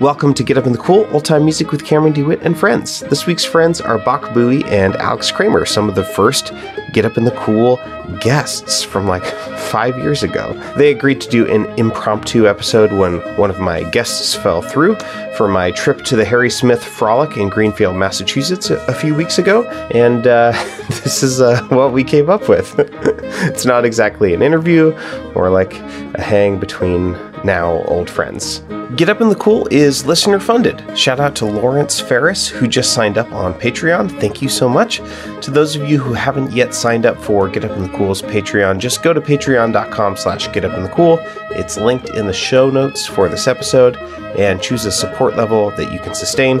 Welcome to Get Up in the Cool, old time music with Cameron DeWitt and friends. This week's friends are Bach Bowie and Alex Kramer, some of the first Get Up in the Cool guests from like five years ago. They agreed to do an impromptu episode when one of my guests fell through for my trip to the Harry Smith Frolic in Greenfield, Massachusetts a, few weeks ago, and uh, this is uh, what we came up with. it's not exactly an interview or like a hang between now old friends. Get Up in the Cool is listener funded. Shout out to Lawrence Ferris, who just signed up on Patreon. Thank you so much. To those of you who haven't yet signed up for Get Up in the Cool's Patreon, just go to patreon.com slash get up in the cool. It's linked in the show notes for this episode and choose a support level that you can sustain.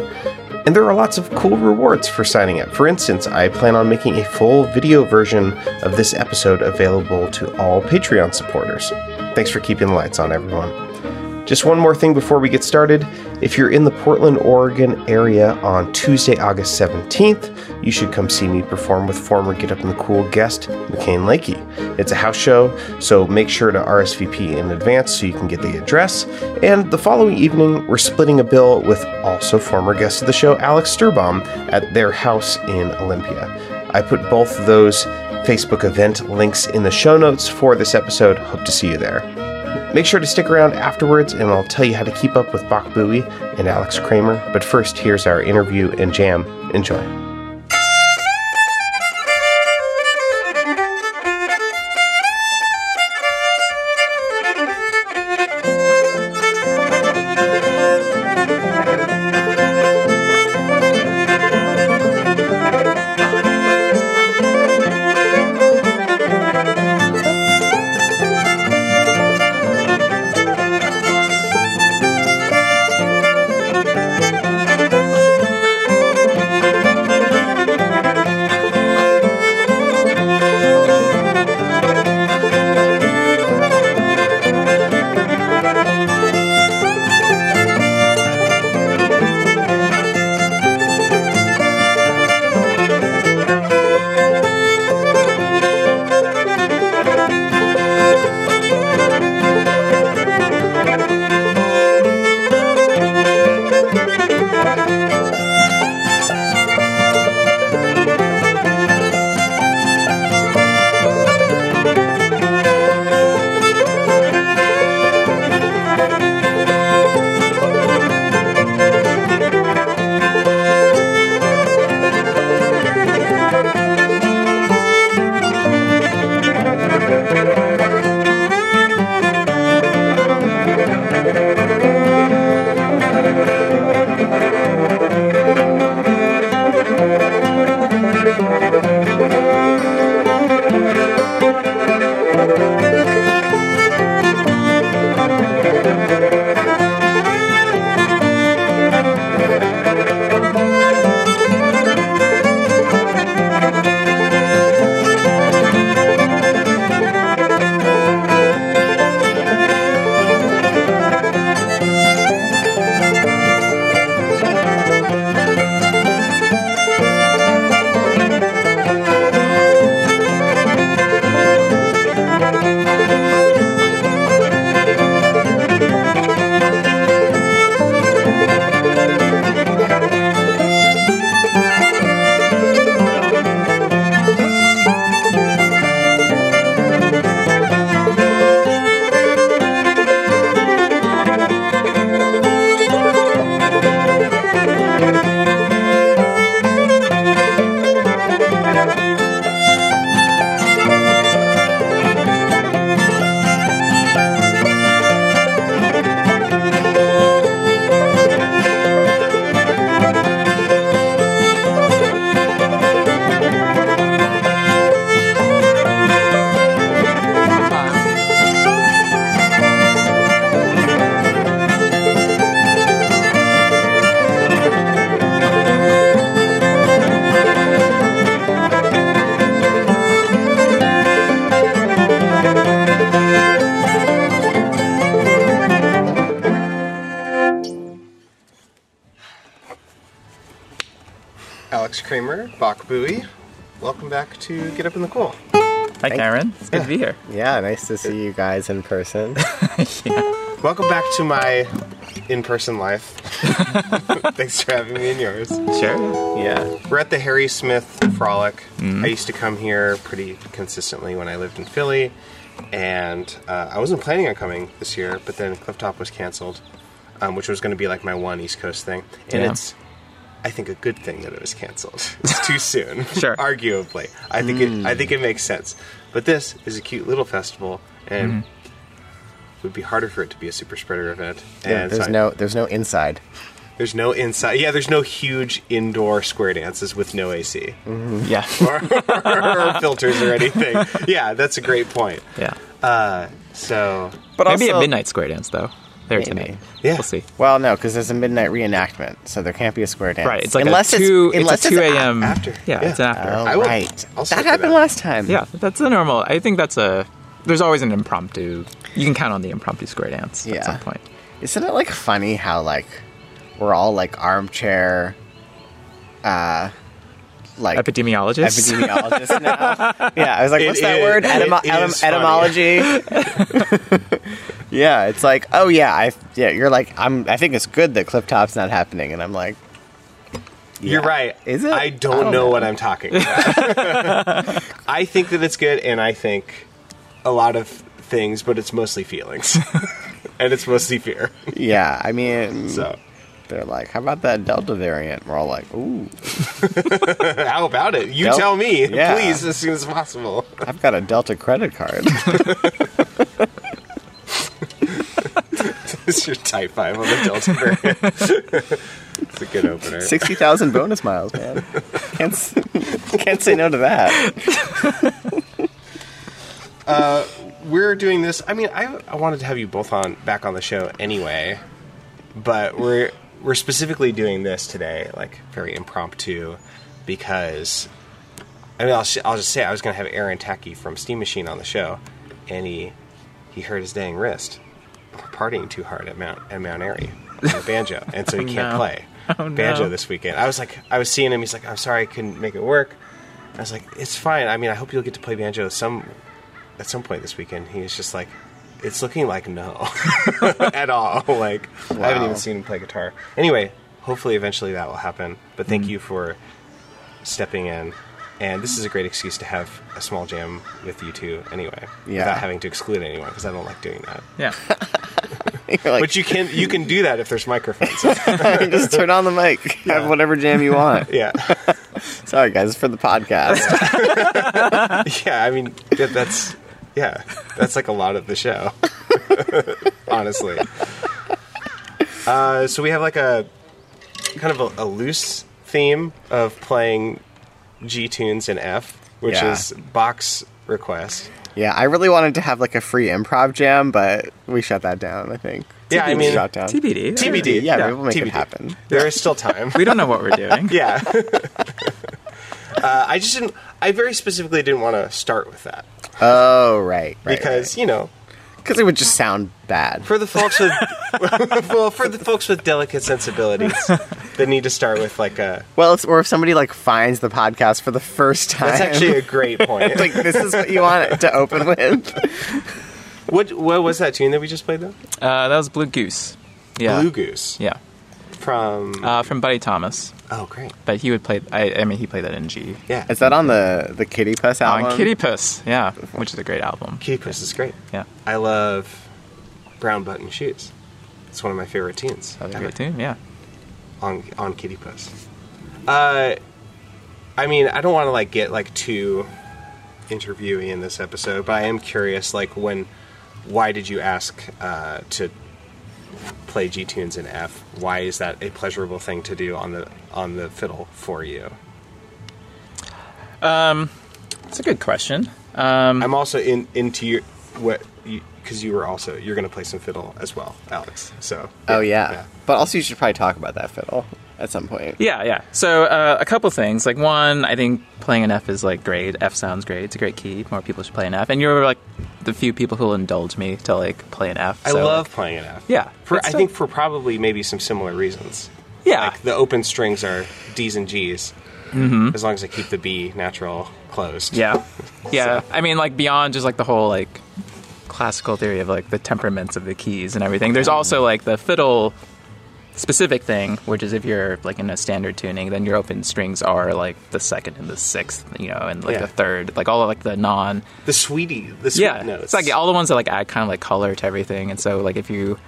And there are lots of cool rewards for signing up. For instance, I plan on making a full video version of this episode available to all Patreon supporters. Thanks for keeping the lights on, everyone. Just one more thing before we get started. If you're in the Portland, Oregon area on Tuesday, August 17th, you should come see me perform with former Get Up in the Cool guest, McCain Lakey. It's a house show, so make sure to RSVP in advance so you can get the address. And the following evening, we're splitting a bill with also former guest of the show, Alex Sturbaum, at their house in Olympia. I put both of those Facebook event links in the show notes for this episode. Hope to see you there. Make sure to stick around afterwards, and I'll tell you how to keep up with Bach Bowie and Alex Kramer. But first, here's our interview and jam. Enjoy. Bowie. Welcome back to Get Up in the Cool. Hi, Karen. It's good to be here. Yeah, nice to see you guys in person. yeah. Welcome back to my in-person life. Thanks for having me in yours. Sure. Yeah, we're at the Harry Smith Frolic. I used to come here pretty consistently when I lived in Philly, and uh, I wasn't planning on coming this year. But then Clifftop was canceled, um, which was going to be like my one East Coast thing, and Yeah. it's. I think a good thing that it was canceled. It's too soon, Sure. arguably. I think it. I think it makes sense. But this is a cute little festival, and it would be harder for it to be a super spreader event. Yeah, and there's so- no there's no inside. there's no inside. Yeah, there's no huge indoor square dances with no AC Yeah. or filters or anything. Yeah, that's a great point. yeah. Uh, so But Maybe also, a midnight square dance though. There Maybe. tonight. Yeah. We'll see. Well, no, because there's a midnight reenactment, so there can't be a square dance. Right. It's like unless a two. it's, unless it's a two a.m. after. Yeah, Yeah. It's an after. Oh, right. I'll that happened last time. Yeah, that's a normal. I think that's a. There's always an impromptu. You can count on the impromptu square dance Yeah. at some point. Isn't it like funny how like we're all like armchair, uh, like Epidemiologist. epidemiologists now? yeah, I was like, It what's that is- word? it Etym- is etym- etymology. yeah, it's like, oh yeah, I yeah, you're like, I'm. I think it's good that Clifftop's not happening, and I'm like, you're right. Is it? I don't, I don't know, know. what I'm talking about. I think that it's good, and I think a lot of things, but it's mostly feelings, and it's mostly fear. Yeah, I mean, So they're like, how about that Delta variant? We're all like, ooh, how about it? You Del- tell me, Yeah. please, as soon as possible. I've got a Delta credit card. This is your type five on the Delta variant. it's a good opener. Sixty thousand bonus miles, man. Can't s- can't say no to that. Uh, we're doing this. I mean, I, I wanted to have you both on back on the show anyway, but we're we're specifically doing this today, like very impromptu, because I mean, I'll, sh- I'll just say I was going to have Aaron Tacy from Steam Machine on the show, and he he hurt his dang wrist partying too hard at Mount at Mount Airy with banjo, and so he can't no. play Oh, no. banjo this weekend. I was like, I was seeing him. He's like, I'm sorry, I couldn't make it work. I was like, it's fine. I mean, I hope you'll get to play banjo some at some point this weekend. He was just like, it's looking like no at all. Like I haven't even seen him play guitar. Anyway, hopefully eventually that will happen. But thank mm. you for stepping in. And this is a great excuse to have a small jam with you two anyway, Yeah. without having to exclude anyone because I don't like doing that. Yeah. You're like, But you can you can do that if there's microphones. just turn on the mic, have whatever jam you want. yeah, Sorry, guys, it's for the podcast. yeah. I mean that, that's yeah, that's like a lot of the show, honestly. Uh, so we have like a kind of a, a loose theme of playing G tunes in F, which Yeah. is box request. yeah, I really wanted to have like a free improv jam, but we shut that down. I think. Yeah, I mean- shut down. TBD. TBD. Yeah, Yeah, maybe we'll make TBD. it happen. There is still time. We don't know what we're doing. yeah. uh, I just didn't. I very specifically didn't want to start with that Oh, right, right. because you know because it would just sound bad. for the folks with well for the folks with delicate sensibilities that need to start with like a Well, if, or if somebody like finds the podcast for the first time, that's actually a great point like this is what you want it to open with. what what was that tune that we just played though Uh, that was Blue Goose. Yeah. blue goose Yeah. from Uh, from Buddy Thomas. Oh great But he would play. I, I mean, he played that in G. yeah Is that on the the Kitty Puss album? On Kitty Puss. Yeah. Which is a great album. kitty puss is great Yeah. i love brown button shoes it's one of my favorite tunes That was a ever. great tune. Yeah. on on kitty puss uh i mean i don't want to like get like too interviewee in this episode but i am curious like when why did you ask uh to play g tunes in f why is that a pleasurable thing to do on the on the fiddle for you Um It's a good question. Um, i'm also in into your what because you, were also you're going to play some fiddle as well alex so Oh yeah. yeah. but also you should probably talk about that fiddle at some point. Yeah, yeah. So uh, a couple things. Like one, I think playing an F is like great. F sounds great. It's a great key. More people should play an F. And you're like the few people who will indulge me to like play an F. i So, love like, playing an f Yeah, for, i think for probably maybe some similar reasons yeah, Like the open strings are D's and G's. Mm-hmm. As long as I keep the B natural closed. yeah, yeah. I mean, like beyond just like the whole like classical theory of like the temperaments of the keys and everything. There's also like the fiddle specific thing, which is if you're like in a standard tuning, then your open strings are like the second and the sixth, you know, and like Yeah. the third, like all of like the non The sweetie, the sweet yeah, notes. it's like all the ones that like add kind of like color to everything, and so like if you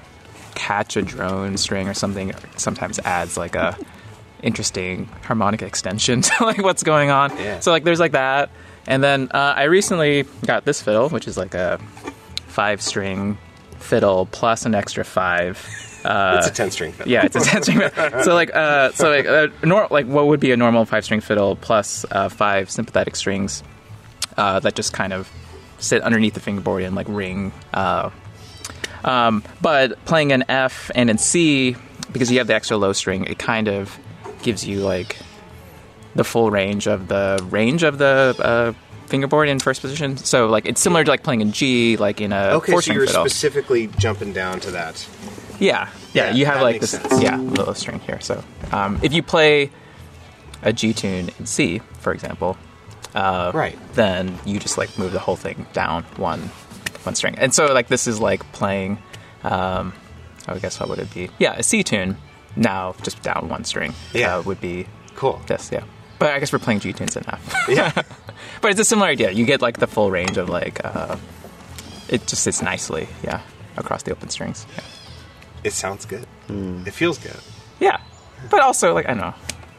catch a drone string or something, sometimes adds like a interesting harmonic extension to like what's going on. Yeah. So like there's like that, and then uh, I recently got this fiddle, which is like a five string fiddle plus an extra five. Uh, it's a ten string fiddle. yeah, it's a ten string. fiddle. so like, uh, so like, uh, nor- like what would be a normal five string fiddle plus uh, five sympathetic strings uh, that just kind of sit underneath the fingerboard and like ring. Uh, um, but playing an F and in C because you have the extra low string, it kind of gives you like the full range of the range of the uh, fingerboard in first position. So like it's similar to like playing in G, like in a Okay, so you're fiddle. specifically jumping down to that. Yeah, yeah. Yeah, you have like this, sense. yeah, little string here. So um, if you play a G tune in C, for example, uh, Right. then you just like move the whole thing down one one string. And so like this is like playing. Um, I guess what would it be? Yeah, a C tune. Now just down one string. Yeah. uh, would be Cool. this. Yeah, but I guess we're playing G tunes enough. Yeah. but it's a similar idea. You get like the full range of like. Uh, it just sits nicely, yeah, across the open strings. Yeah. It sounds good. It feels good. Yeah, but also like I don't know,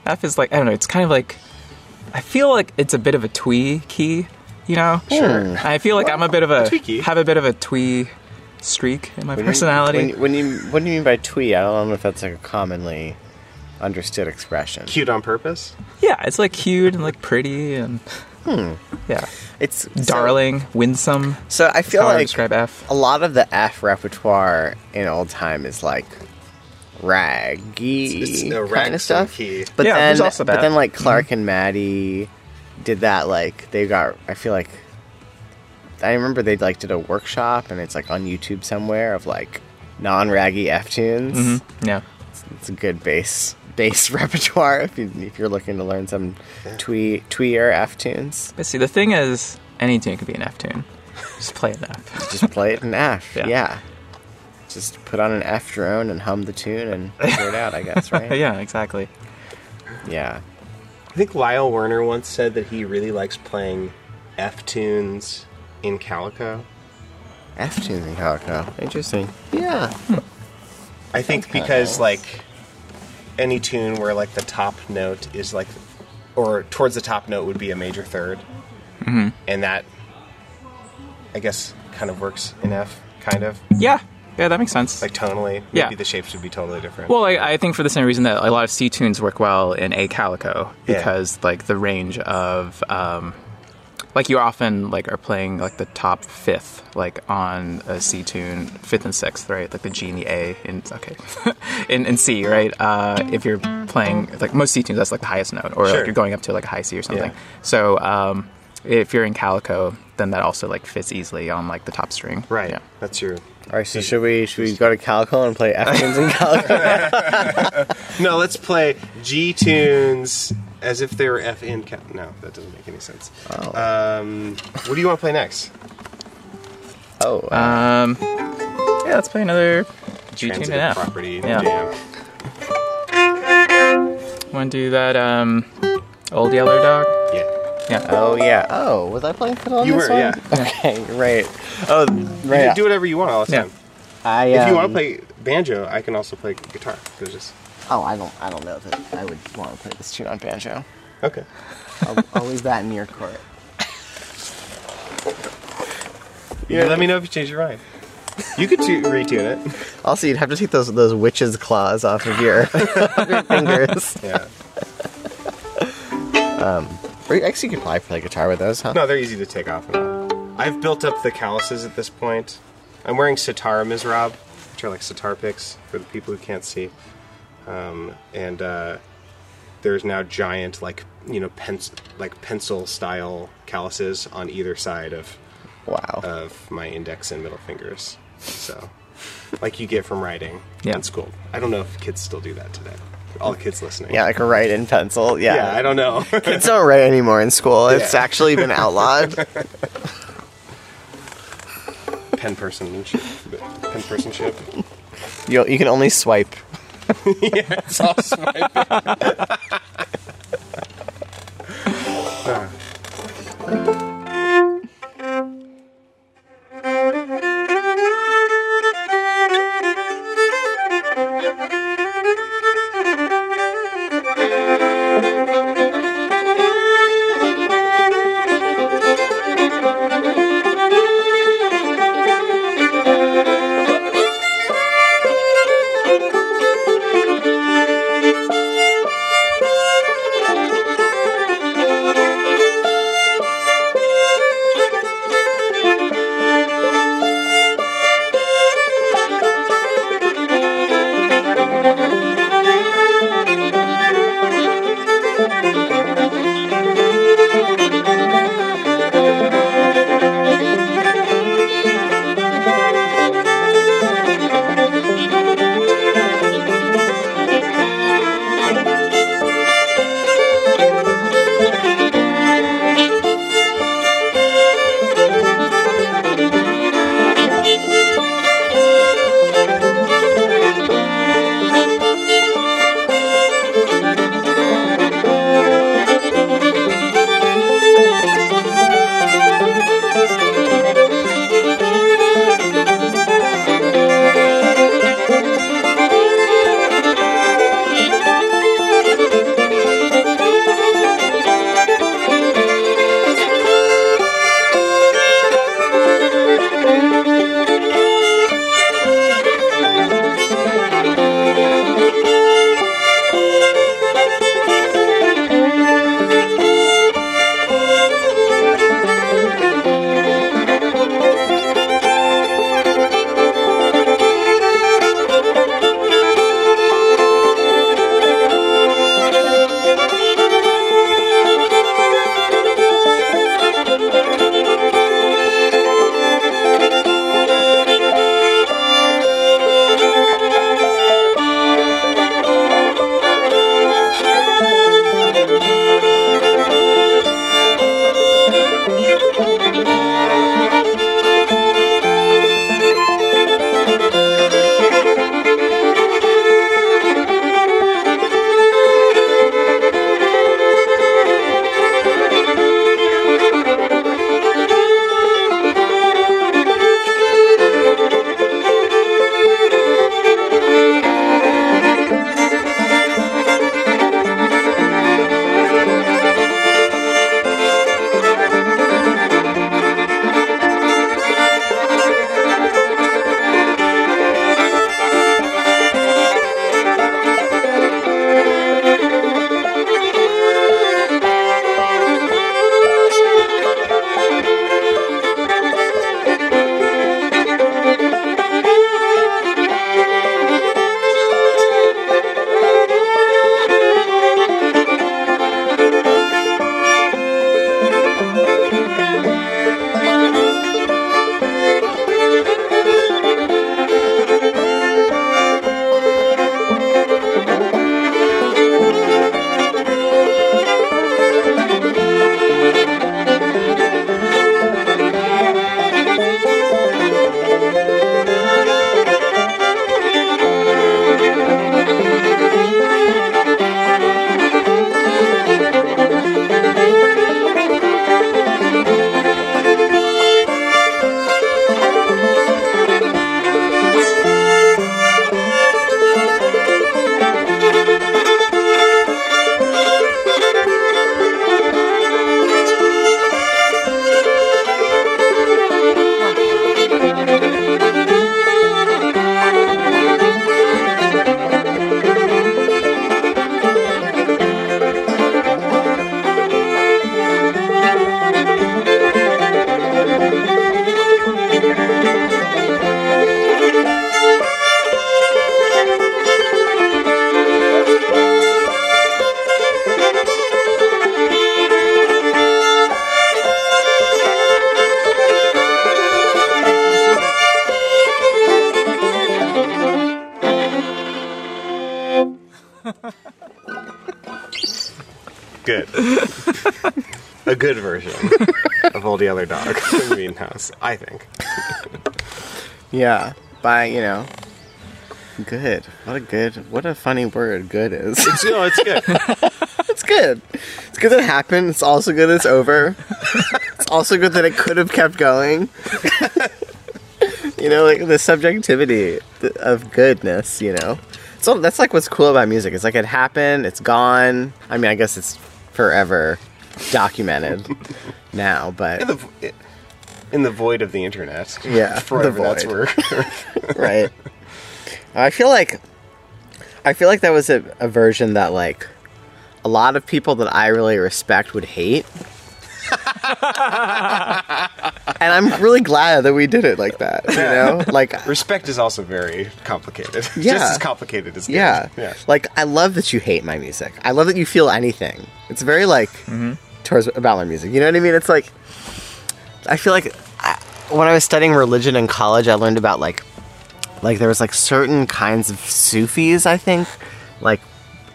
F is like I don't know. It's kind of like I feel like it's a bit of a twee key, you know. Sure. I feel like I'm a bit of a twee have a bit of a twee streak in my When you- personality. When, when you, what do you mean by twee? I don't know if that's like a commonly understood expression. Cute on purpose. yeah, it's like cute and like pretty and Hmm. yeah, It's darling, winsome. So, so I feel how I like describe F. a lot of the F repertoire in old time is like raggy It's a kind of stuff. key. But Yeah, then, there's also but that. Mm-hmm. then like Clark and Maddie did that. Like they got. I feel like I remember they like did a workshop, and it's like on YouTube somewhere of like non-raggy F tunes. Mm-hmm. Yeah, It's a good bass bass repertoire if, you, if you're looking to learn some twee twee or F tunes. but see, the thing is, any tune could be an F tune. Just play an F. Just play it in F. Yeah. yeah. Just put on an F drone and hum the tune and figure it out. I guess, right? yeah, exactly. Yeah. I think Lyle Werner once said that he really likes playing F tunes in Calico. F tunes in Calico. Interesting. Yeah. Hmm. I think kinda because nice. like any tune where like the top note is like, or towards the top note would be a major 3rd mm-hmm. and that I guess kind of works in F, kind of Yeah, yeah, that makes sense. like tonally. Yeah. The shapes would be totally different. Well, I, I think for the same reason that a lot of C tunes work well in A calico Yeah. because like the range of um, like you often like are playing like the top fifth like on a C tune, fifth and sixth, right? Like the G and the A in okay in, in C, right? Uh, if you're playing like most C tunes, that's like the highest note, or Sure. like you're going up to like a high C or something. Yeah. So um, if you're in calico, then that also like fits easily on like the top string, right. Yeah. That's your. All right. So should we should we go to Calico and play F tunes in Calico? No, let's play G tunes as if they're F in. Ca- no, that doesn't make any sense. Oh. Um, what do you want to play next? oh. uh, Um, yeah, let's play another G tune in F. property Yeah. jam. Want to do that um, old yellow dog? Yeah. Yeah. oh yeah. Oh, was I playing fiddle on You this were, one? yeah. Okay. Right. Oh, You right. can do whatever you want all the Yeah. time. I, If you want um, to play banjo, I can also play guitar. There's just Oh, I don't. I don't know that I would want to play this tune on banjo. okay. I'll, I'll leave that in your court. Yeah, let me know if you change your mind. You could tu- retune it. Also, you'd have to take those those witch's claws off of your, of your fingers. Yeah. Um, or you- actually, you could probably play guitar with those, huh? No, they're easy to take off. I've built up the calluses at this point. I'm wearing sitar mizrab, which are like sitar picks for the people who can't see. Um, and uh, there's now giant, like you know, pens- like pencil style calluses on either side of Wow. of my index and middle fingers. So, like you get from writing Yeah. in school. I don't know if kids still do that today. All the kids listening. yeah, like write in pencil. Yeah. Yeah, I don't know. Kids don't write anymore in school. It's Yeah. actually been outlawed. pen personship. Pen personship. You, you can only swipe. Yeah, it's all swiping. Good version of Old Yeller Dog from Mean House, I think. Yeah, by you know, good. What a good, what a funny word. Good is. It's, no, it's good. it's good. It's good that it happened. It's also good that it's over. it's also good that it could have kept going. you know, like the subjectivity of goodness. You know, so that's like what's cool about music. It's like it happened. It's gone. I mean, I guess it's forever documented now, but in, the, in the void of the internet. Yeah, forever. the That's where. right. I feel like I feel like that was a, a version that like a lot of people that I really respect would hate. and I'm really glad that we did it like that. You know, like Respect is also very complicated. Yeah. Just as complicated as good. yeah, Yeah. like I love that you hate my music. I love that you feel anything. It's very like mm-hmm. Towards about my music. You know what I mean? It's like I feel like I, when I was studying religion in college, I learned about like like there was like certain kinds of Sufis. I think like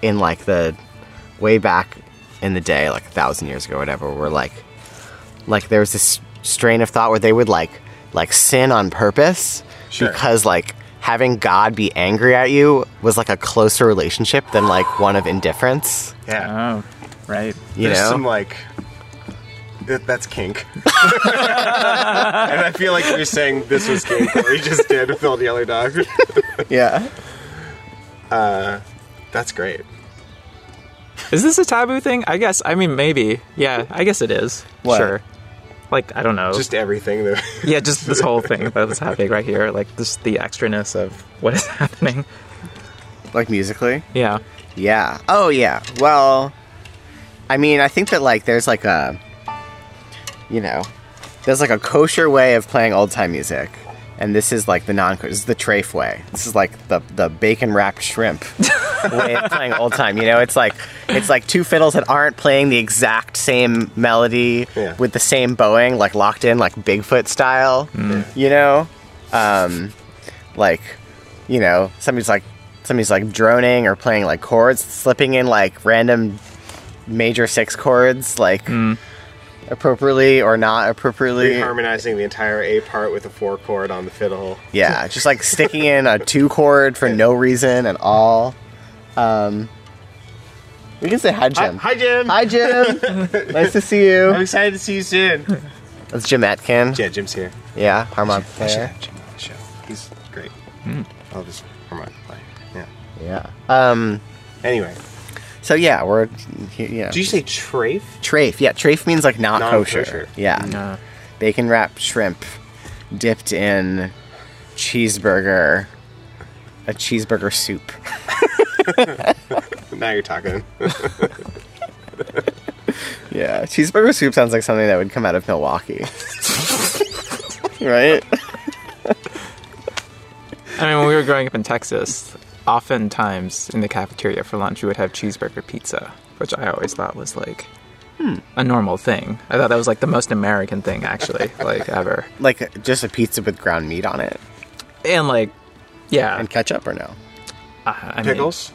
in like the way back in the day, like a thousand years ago, or whatever, where like like there was this strain of thought where they would like like sin on purpose Sure. because like having God be angry at you was like a closer relationship than like one of indifference. Yeah. Oh, right. You There's know? some like. that- That's kink. and I feel like you're saying this was kink, what we just did with Old Yeller Dog. yeah. Uh, That's great. Is this a taboo thing? I guess. I mean, maybe. Yeah, I guess it is. What? Sure. Like, I don't know. Just everything. That, yeah, just this whole thing that's happening right here. Like, just the extraness of what is happening. Like musically. Yeah. Yeah. Oh yeah. Well, I mean, I think that like there's like a, you know, there's like a kosher way of playing old time music, and this is like the non. This is the trafe way. This is like the the bacon wrapped shrimp way of playing old time. You know, it's like it's like two fiddles that aren't playing the exact same melody Yeah. with the same bowing, like locked in, like Bigfoot style. You know, um, like you know, somebody's like somebody's like droning or playing like chords, slipping in like random major six chords, like appropriately or not appropriately. harmonizing the entire A part with a four chord on the fiddle. Yeah, just like sticking in a two chord for no reason at all. Um, we can say hi, Jim. Hi, Jim. Hi, Jim. nice to see you. I'm excited to see you soon. That's Jim Atkin. Yeah, Jim's here. Yeah, harmonic I should player. have Jim on the show. He's great. I love his harmonic play. Yeah. Yeah. Um. Anyway, So yeah, we're yeah. did you say trafe? Trafe. Yeah, trafe means like not Non-kosher. kosher. Yeah. Uh, bacon wrapped shrimp dipped in cheeseburger a cheeseburger soup Now you're talking. yeah cheeseburger soup sounds like something that would come out of milwaukee right I mean, when we were growing up in Texas, oftentimes in the cafeteria for lunch, we would have cheeseburger pizza, which I always thought was like a normal thing. I thought that was like the most American thing, actually, like ever. like just a pizza with ground meat on it And like, yeah, and ketchup or no uh, I mean, Pickles?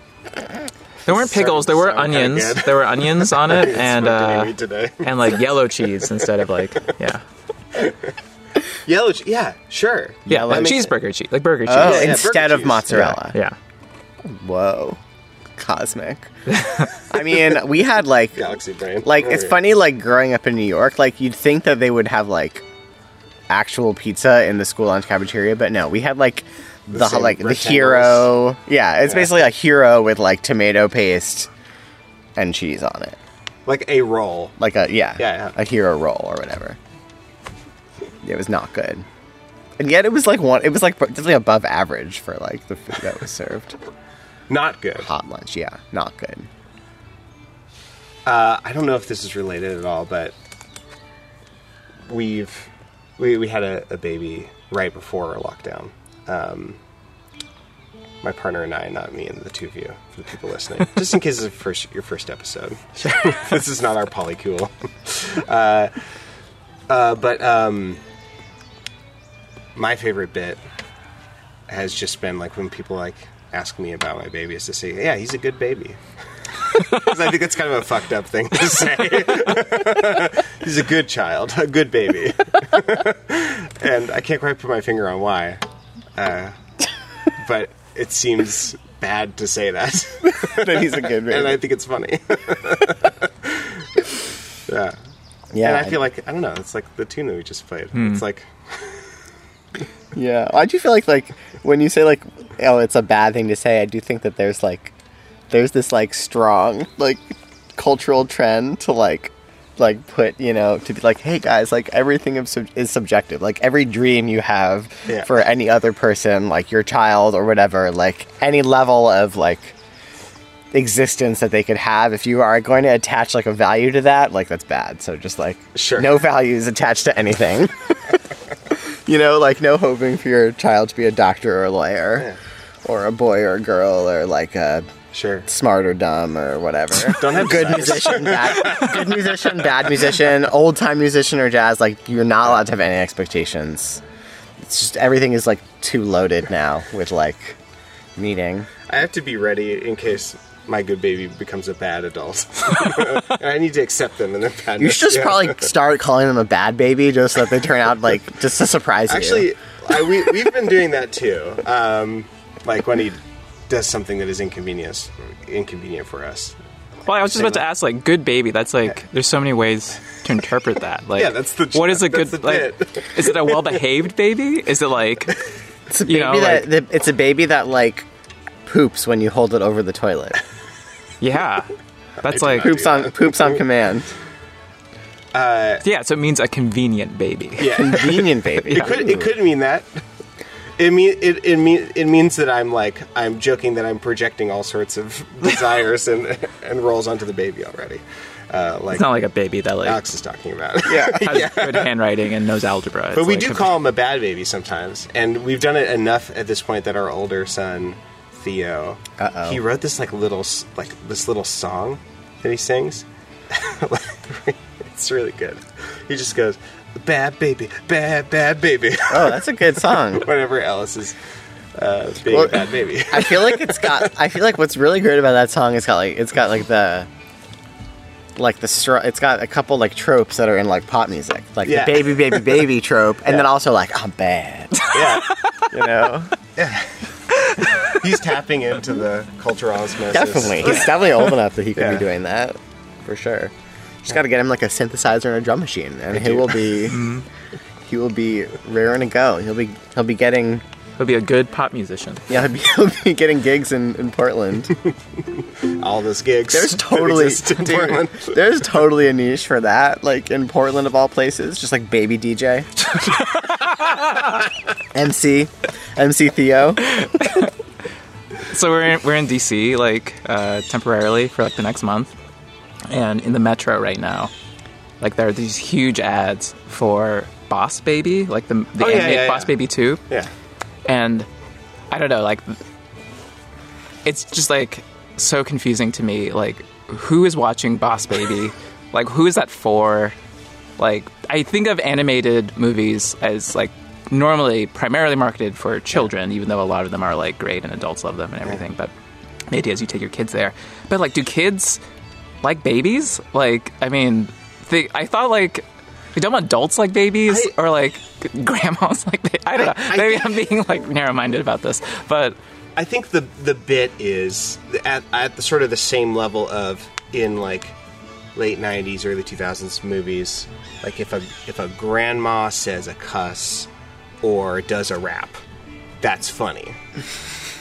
there weren't pickles. There were Sound kinda onions. There were onions on it, and uh, today. and like yellow cheese instead of like yeah, Yellow. che- Yeah, sure. yeah, like that makes- cheeseburger cheese, like burger cheese. oh yeah, instead burger of cheese. mozzarella yeah. Whoa cosmic i mean we had like Galaxy brain. like Oh, it's yeah. funny like growing up in new york like you'd think that they would have like actual pizza in the school lunch cafeteria but no we had like the, same like the hero yeah it's Yeah. basically a hero with like tomato paste and cheese on it Like a roll. like a yeah Yeah, yeah. a hero roll or whatever it was not good and yet it was like one it was like definitely above average for like the food that was served Not good. hot lunch yeah not good Uh, I don't know if this is related at all, but we've we, we had a, a baby right before our lockdown. Um, my partner and I, not me and the two of you, for the people listening, just in case it's first, your first episode. this is not our polycule. uh, uh, but um, my favorite bit has just been like when people like ask me about my baby is to say, "Yeah, he's a good baby." Because I think that's kind of a fucked up thing to say. He's a good child, a good baby. and I can't quite put my finger on why. uh, but it seems bad to say that, that he's a good baby. and I think it's funny. yeah, yeah, and I feel like I don't know. It's like the tune that we just played. It's like Yeah. I do feel like like when you say like oh it's a bad thing to say, I do think that there's like there's this like strong like cultural trend to like like put you know to be like hey guys like everything is, sub- is subjective like every dream you have Yeah. for any other person like your child or whatever like any level of like existence that they could have if you are going to attach like a value to that like that's bad so just like Sure. no values attached to anything you know like no hoping for your child to be a doctor or a lawyer or a boy or a girl or like a sure. smart or dumb or whatever. Don't have good musician bad good musician bad musician old time musician or jazz like you're not allowed to have any expectations. It's just everything is like too loaded now with like meaning I have to be ready in case my good baby becomes a bad adult. I need to accept them and their badness. you should just yeah. probably start calling them a bad baby just so that they turn out like just to surprise you Actually, we, we've been doing that too. Um, like when he does something that is inconvenience, inconvenient for us. Well, I was just about to ask, like, good baby. That's like, there's so many ways to interpret that. Like, Yeah, that's the what is a good the like? Is it a well-behaved baby? Is it like, it's a you know, that that- it's a baby that like poops when you hold it over the toilet yeah, that's like, not poops on poops on command yeah. So it means a convenient baby. Yeah. convenient baby It could it could mean that. It mean it it mean it means that I'm like I'm joking that I'm projecting all sorts of desires and and rolls onto the baby already. Uh, like It's not like a baby that like Alex is talking about. yeah has good handwriting and knows algebra. But It's we like do a- call him a bad baby sometimes, and we've done it enough at this point that our older son Theo, Uh-oh. he wrote this like little like this little song that he sings. it's really good. He just goes, "Bad baby, bad bad baby," oh that's a good song Whatever Alice is uh, being Well- a bad baby. I feel like it's got. I feel like what's really great about that song is got like it's got like the like the str- it's got a couple like tropes that are in like pop music, like Yeah. the baby baby baby trope, and then also like I'm bad, yeah, you know. he's tapping into the cultural osmosis. definitely, he's definitely old enough that he could Yeah. be doing that for sure. Just got to get him like a synthesizer and a drum machine, and he do. will be mm-hmm. he will be raring to go. He'll be he'll be getting He'll be a good pop musician. yeah he'll be, he'll be getting gigs in in Portland. all those gigs. There's that totally exist in dude, there's totally a niche for that, like in Portland of all places, just like baby DJ. MC MC Theo. So we're in, we're in DC like uh, temporarily for like the next month, and in the metro right now, like there are these huge ads for Boss Baby, like the the Oh, yeah, animated yeah, Boss yeah. Baby Two, Yeah, and I don't know, like it's just like so confusing to me. Like, who is watching Boss Baby? like, who is that for? Like, I think of animated movies as like normally primarily marketed for children, even though a lot of them are like great and adults love them and everything. But the idea is you take your kids there. But like, do kids like babies? Like, I mean, they, I thought like. You don't adults like babies I- or like grandmas like ba- I don't know. I- I Maybe think- I'm being like narrow-minded about this, but I think the the bit is at at the sort of the same level of in like late '90s, early 2000s movies. Like if a if a grandma says a cuss or does a rap, that's funny.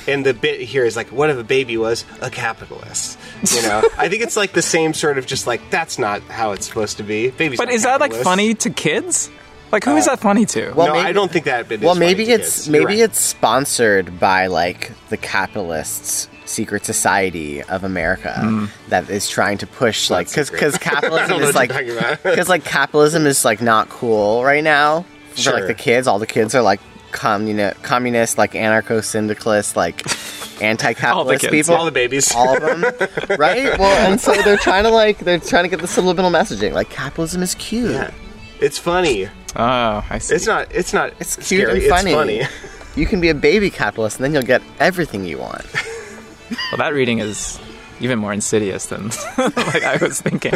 And the bit here is like, what if a baby was a capitalist? You know, I think it's like the same sort of just like that's not how it's supposed to be. Baby's. but not is that like funny to kids? Like who is uh, that funny to? well, no, maybe- I don't think that bit. Is Well, funny maybe to it's kids. Maybe right. it's sponsored by like the capitalists secret society of America hmm. that is trying to push like because because capitalism is like you're talking about. because like capitalism is like not cool right now for like the kids all the kids are like communi- communist like anarcho syndicalist like anti-capitalist kids, people all the babies. all of them right well and so they're trying to like they're trying to get the subliminal messaging like capitalism is cute Yeah. It's funny. oh, I see. It's not. It's not. It's cute scary, and funny. It's funny. you can be a baby capitalist and then you'll get everything you want well, that reading is even more insidious than like I was thinking.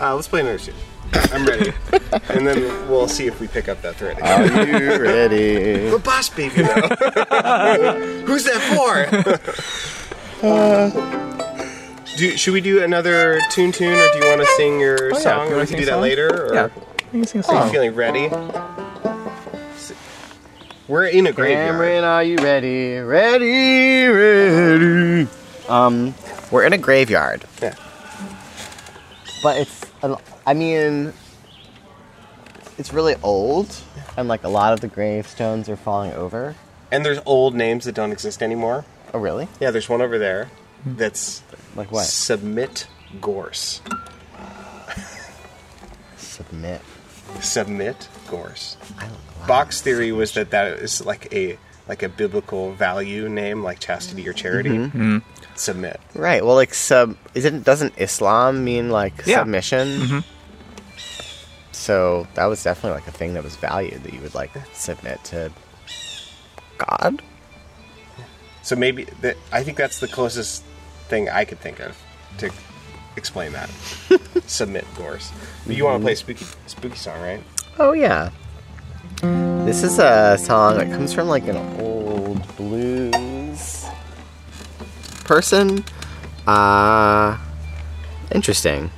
Uh, let's play another tune. I'm ready. and then we'll see if we pick up that thread. Are you ready? The boss baby though. Who's that for? do, should we do another tune tune or do you want to sing your yeah. song? You or wanna we can do that song? later? Or Yeah. You can sing a Are you feeling ready? We're in a graveyard. Cameron, are you ready? Ready, ready. Um, we're in a graveyard, Yeah. but it's, a- I mean, it's really old, and like a lot of the gravestones are falling over. And there's old names that don't exist anymore. Oh, really? Yeah, there's one over there that's Like what? Submit Gorse. Submit. Submit Gorse. I don't know. Bach's theory was that that is like a like a biblical value name, like chastity or charity. Mm-hmm. Submit. Right. Well, like sub. Isn't doesn't Islam mean like Yeah. submission? So that was definitely like a thing that was valued that you would like submit to God. So maybe that I think that's the closest thing I could think of to explain that. Submit Gorse. But you want to play spooky spooky song, right? Oh yeah. This is a song that comes from like an old blues person. Uh interesting.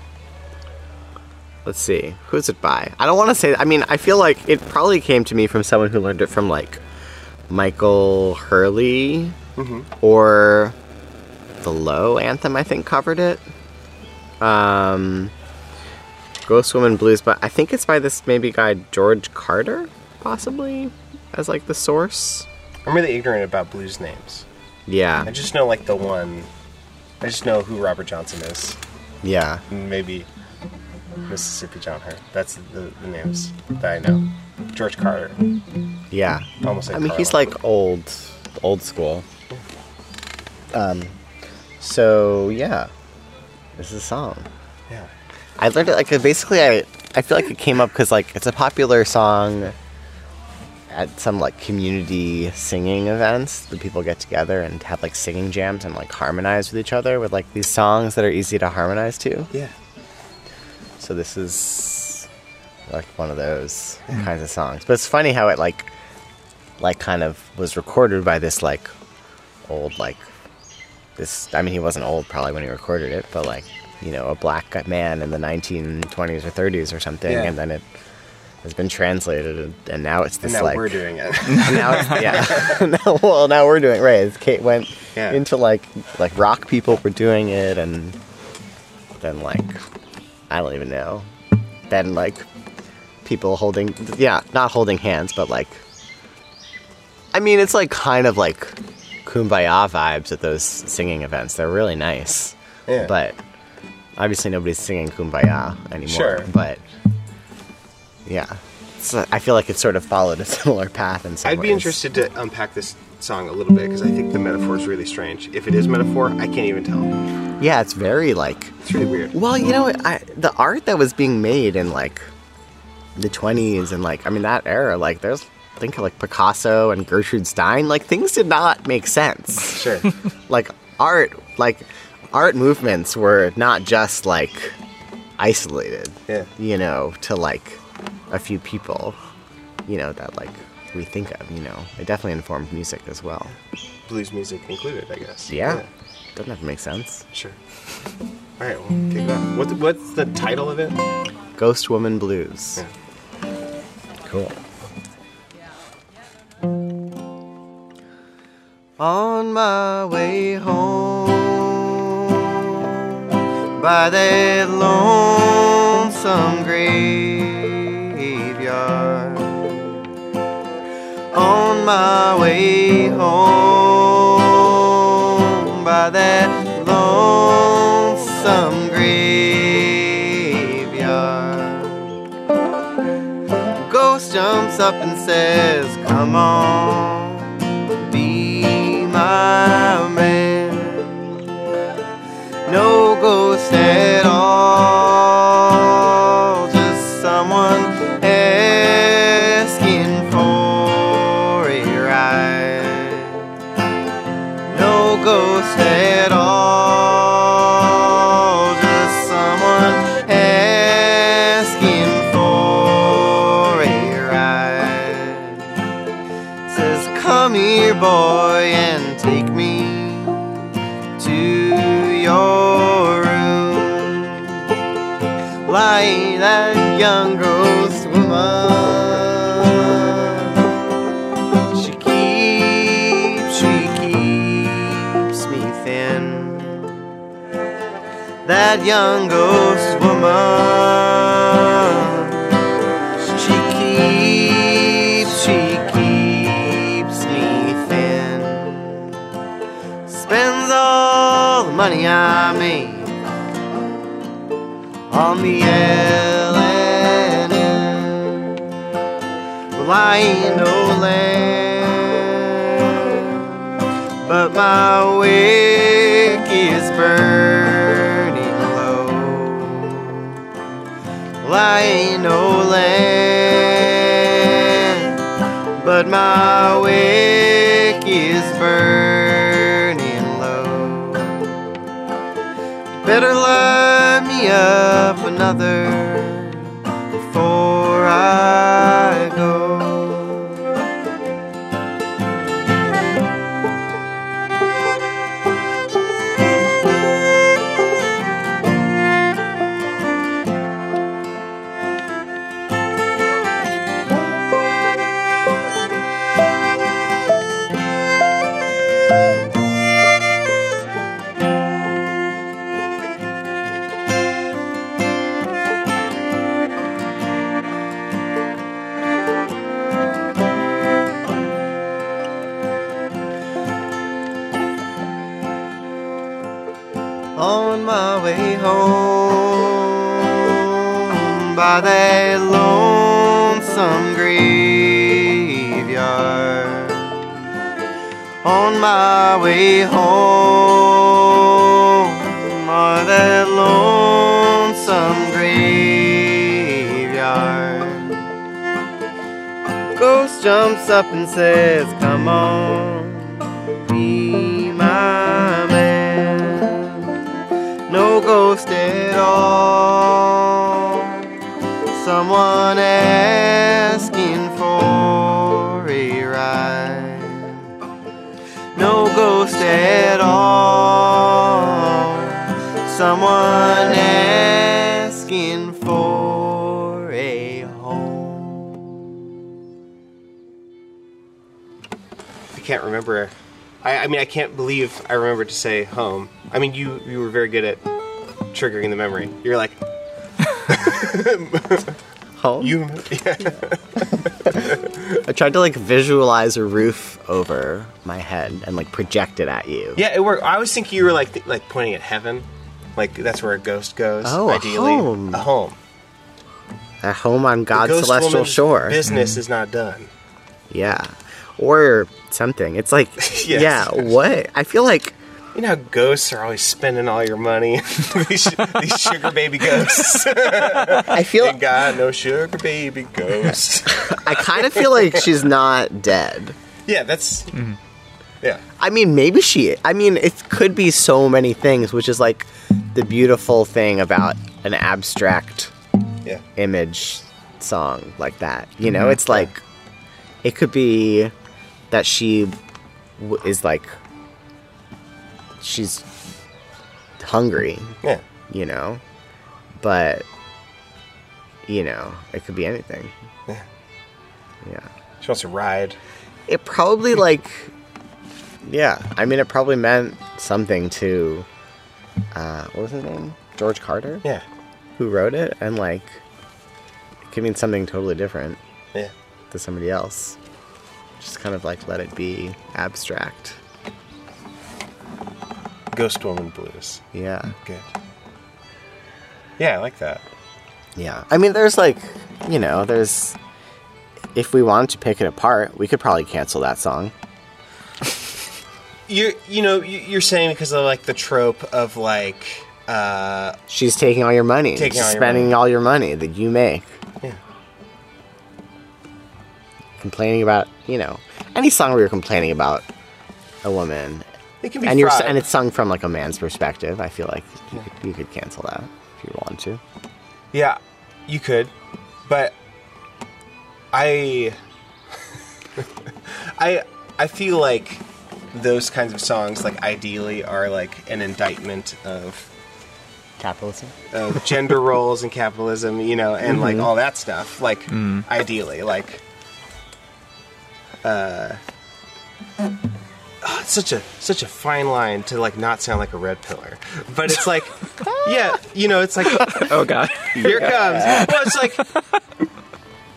Let's see. Who's it by? I don't want to say I mean, I feel like it probably came to me from someone who learned it from like Michael Hurley or the Low Anthem I think covered it. Um Ghost Woman Blues, but I think it's by this maybe guy George Carter, possibly, as like the source. I'm really ignorant about blues names. Yeah, I just know like the one. I just know who Robert Johnson is. yeah, Maybe Mississippi John Hurt. That's the, the names that I know. George Carter. yeah. Almost like I mean, he's like old, old school. Um, so yeah, this is a song. Yeah. I learned it like basically. I I feel like it came up because like it's a popular song at some like community singing events that people get together and have like singing jams and like harmonize with each other with like these songs that are easy to harmonize to. Yeah. So this is like one of those kinds of songs. But it's funny how it like like kind of was recorded by this like old like this I mean he wasn't old probably when he recorded it, but like, you know, a black man in the 1920s or 30s or something Yeah. and then it has been translated and, and now it's And this now like we're doing it. now it's, yeah. now, well, now we're doing it, right. Kate went Yeah. into like like rock people were doing it, and then like I don't even know. Then like people holding yeah, not holding hands, but like I mean, it's like kind of like kumbaya vibes at those singing events. They're really nice, Yeah. but obviously nobody's singing kumbaya anymore. Sure. but yeah. So I feel like it sort of followed a similar path in some I'd be interested to unpack this song a little bit because I think the metaphor is really strange. If it is metaphor, I can't even tell. Yeah, it's very like. It's really weird. Well, you know, I, the art that was being made in like the twenties and like I mean that era, like there's think of like Picasso and Gertrude Stein, like things did not make sense. Sure. like art, like art movements were not just like isolated. Yeah. You know, to like a few people. You know that like we think of. You know, it definitely informed music as well. Blues music included, I guess. Yeah, doesn't have to make sense. Sure. All right, well, kick it off. What, what's the title of it? Ghost Woman Blues. Yeah. Cool. On my way home by that lonesome graveyard. On my way home by that lonesome graveyard. Ghost jumps up and says, Come on, be my man. No ghost at all, boy, and take me to your room. Like that young gross woman, she keeps, she keeps me thin. That young ghost woman. Money I made on the L and N. Well, I ain't no lamb, but my wick is burning low. Well, I ain't no lamb, but my wick is burning Better light me up another before I go. By that lonesome graveyard. On my way home by that lonesome graveyard. Ghost jumps up and says, Come on, remember. I, I mean, I can't believe I remember to say home. I mean, you you were very good at triggering the memory. You're like Home? you. Yeah. I tried to like visualize a roof over my head and like project it at you. Yeah, it worked. I was thinking you were like th- like pointing at heaven, like that's where a ghost goes. Oh, a ideally, home. a home. A home on God's celestial shore. Business is not done. Yeah. Or something. It's like, Yes. yeah, what? I feel like You know how ghosts are always spending all your money. these, these sugar baby ghosts. I feel Ain't got no sugar baby ghosts. I kind of feel like she's not dead. yeah, that's. Mm-hmm. Yeah. I mean, maybe she. I mean, it could be so many things, which is like the beautiful thing about an abstract Yeah. image song like that. You know, mm-hmm. it's like it could be that she w- is like she's hungry, Yeah. you know, but you know, it could be anything. Yeah. Yeah. She wants to ride. It probably like yeah, I mean it probably meant something to uh what was his name? George Carter? Yeah. Who wrote it and like it could mean something totally different Yeah. to somebody else. Just kind of like let it be abstract. Ghost Woman Blues. Yeah. Good. Yeah, I like that. Yeah. I mean there's like, you know, there's if we wanted to pick it apart, we could probably cancel that song. You you know you- you're saying because of like the trope of like uh She's taking all your money, Taking all your spending money. all your money that you make. Complaining about, you know, any song where you're complaining about a woman, it can be and you're and it's sung from like a man's perspective. I feel like you, could, you could cancel that if you want to. yeah you could but I I I feel like those kinds of songs like ideally are like an indictment of Capitalism. of gender roles and capitalism, you know, and like mm-hmm. all that stuff. Like mm. ideally, like uh, oh, it's such a such a fine line to like not sound like a red pillar, but it's like, yeah, you know, it's like Oh god. here it comes. Well, it's like,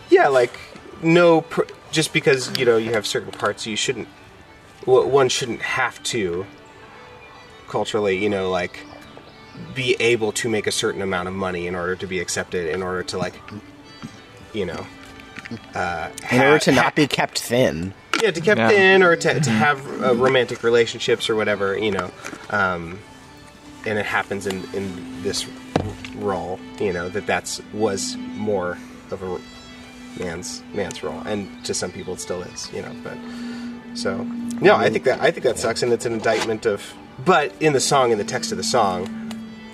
yeah, like no, pr- just because you know you have certain parts, you shouldn't. w- One shouldn't have to culturally, you know, like be able to make a certain amount of money in order to be accepted, in order to like, you know, uh, In order to not be kept thin. yeah, to keep Yeah. thin or to, to have uh, romantic relationships or whatever, you know. Um, and it happens in, in this role, you know, that that's was more of a man's man's role, and to some people it still is, you know. But so no, I think that I think that sucks, and it's an indictment of. But in the song, in the text of the song,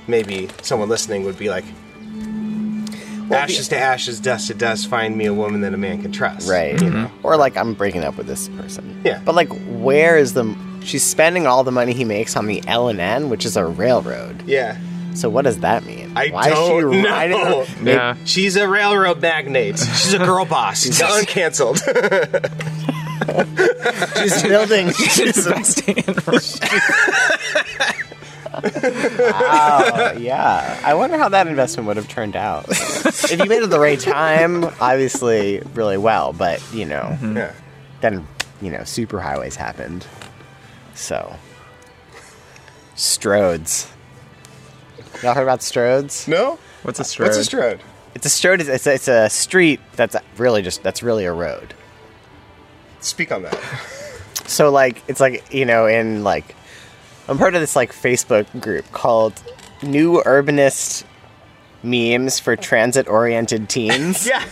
maybe someone listening would be like. Ashes to ashes, dust to dust. Find me a woman that a man can trust. Right. Or like I'm breaking up with this person. Yeah. But like where is the she's spending all the money he makes on the L and N, which is a railroad. Yeah. So what does that mean? I Why don't is she riding know. on- Yeah. She's a railroad magnate. She's a girl boss. She's uncanceled. She's building She's investing in Oh, yeah. I wonder how that investment would have turned out. if you made it at the right time, obviously really well, but you know, mm-hmm. yeah. then you know, superhighways happened. So Stroads. Y'all heard about Stroads? No. What's a stroad? What's a stroad? It's a stroad. It's a, it's a street that's really just that's really a road. Speak on that. So like it's like you know in like I'm part of this like Facebook group called New Urbanist Memes for Transit Oriented Teens. Yeah.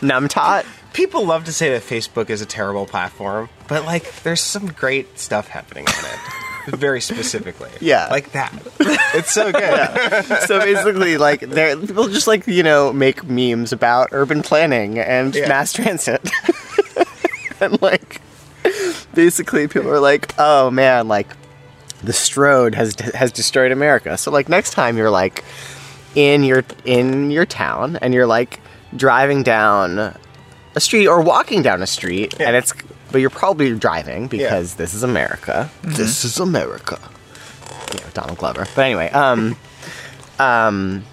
Numtot. People love to say that Facebook is a terrible platform, but like, there's some great stuff happening on it. Very specifically. Yeah. Like that. It's so good. so basically, like, they're people just like you know make memes about urban planning and Yeah. mass transit, and like, basically, people are like, "Oh man, like, the Stroad has has destroyed America." So like, next time you're like in your in your town and you're like driving down a street or walking down a street, Yeah. and it's but you're probably driving because this is America. This is America you know, Donald Glover. But anyway, um, um,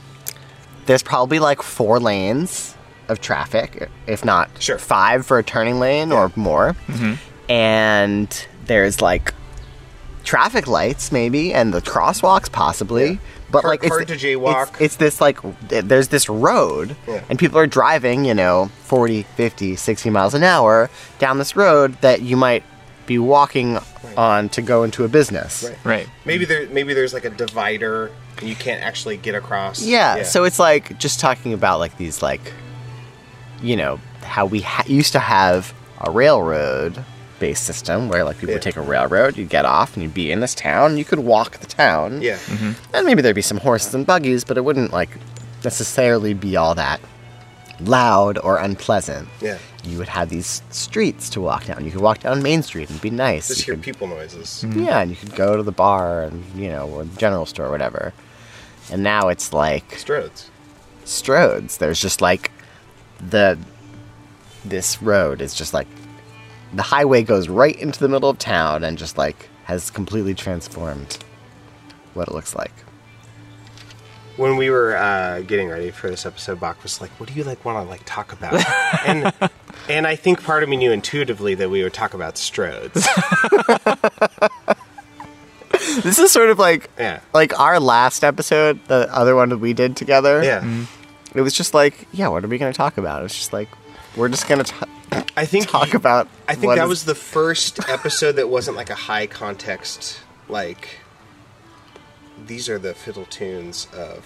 there's probably like four lanes of traffic, if not Sure. five for a turning lane or more. And there's like traffic lights, maybe, and the crosswalks, possibly. Yeah. But Hard- like, it's, hard to jaywalk. It's, it's this like, there's this road, Yeah. and people are driving, you know, 40, 50, 60 miles an hour down this road that you might be walking on to go into a business. Right. Right. Maybe there, maybe there's like a divider, and you can't actually get across. Yeah, so it's like just talking about like these like, you know, how we ha- used to have a railroad based system where like people Yeah. would take a railroad, you'd get off and you'd be in this town, you could walk the town. yeah, mm-hmm. And maybe there'd be some horses and buggies, but it wouldn't like necessarily be all that loud or unpleasant. yeah. You would have these streets to walk down. You could walk down Main Street and be nice. Just You hear could- people noises. Mm-hmm. yeah, and you could go to the bar and you know, or the general store or whatever. And now it's like Stroads. Stroads. There's just like the this road is just like the highway goes right into the middle of town and just like has completely transformed what it looks like. when we were uh, getting ready for this episode, Bach was like, "What do you like want to like talk about?" and and I think part of me knew intuitively that we would talk about Stroads. This is sort of like Yeah. like our last episode, the other one that we did together. Yeah, It was just like, yeah, what are we going to talk about? It's just like we're just going to I think talk you- about I think what that is- was the first episode that wasn't like a high context, like these are the fiddle tunes of,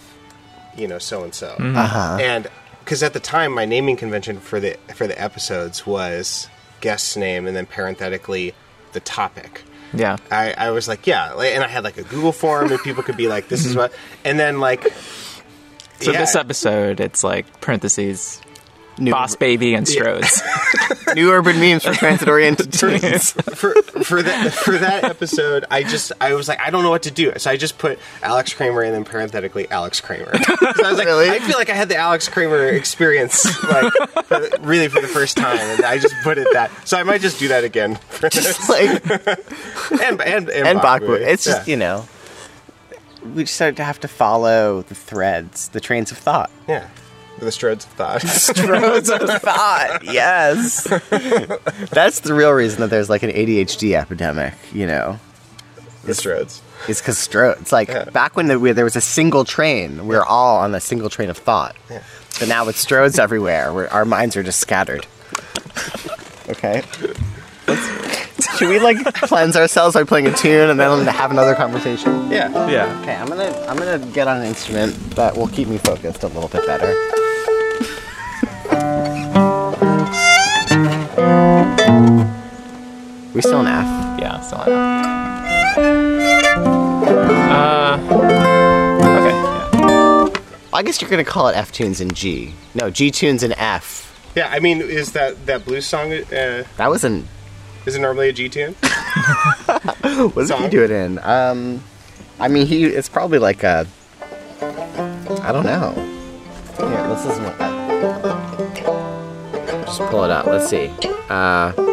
you know, so and so, Uh-huh. and because at the time my naming convention for the for the episodes was guest's name and then parenthetically the topic. Yeah. I, I was like, yeah, and I had like a Google form, and people could be like, "This is what," and then like, So yeah, this episode, it's like parentheses New, Boss Baby and Stroads. new urban memes for transit oriented teens. for for that for that episode, I just I was like I don't know what to do, so I just put Alex Kramer and then parenthetically Alex Kramer. 'Cause I was like, Really? I feel like I had the Alex Kramer experience, like for the- really for the first time, and I just put it that. So I might just do that again. For this. like and and and, and Bach Baku. It's just yeah. you know, we just start to have to follow the threads, the trains of thought. yeah. The Stroads of Thought. Roads of thought. Yes, that's the real reason that there's like an ADHD epidemic. You know, the Stroads. It's because stro. It's like Yeah. back when the, we, there was a single train. We were all on a single train of thought. Yeah. But now with stroads everywhere, we're, our minds are just scattered. Okay. Let's, should we like cleanse ourselves by playing a tune and then have another conversation? Yeah. yeah. Okay, I'm gonna I'm gonna get on an instrument that will keep me focused a little bit better. We still in F. Yeah, still on. F. Uh, okay. Yeah. I guess you're gonna call it F tunes in G. No, G tunes in F. Yeah. I mean, is that that blues song? Uh, That wasn't. is it normally a G tune? What did he do it in? Um, I mean, he. It's probably like a. I don't know. Here, let's listen. To Just pull it up. Let's see. Uh, On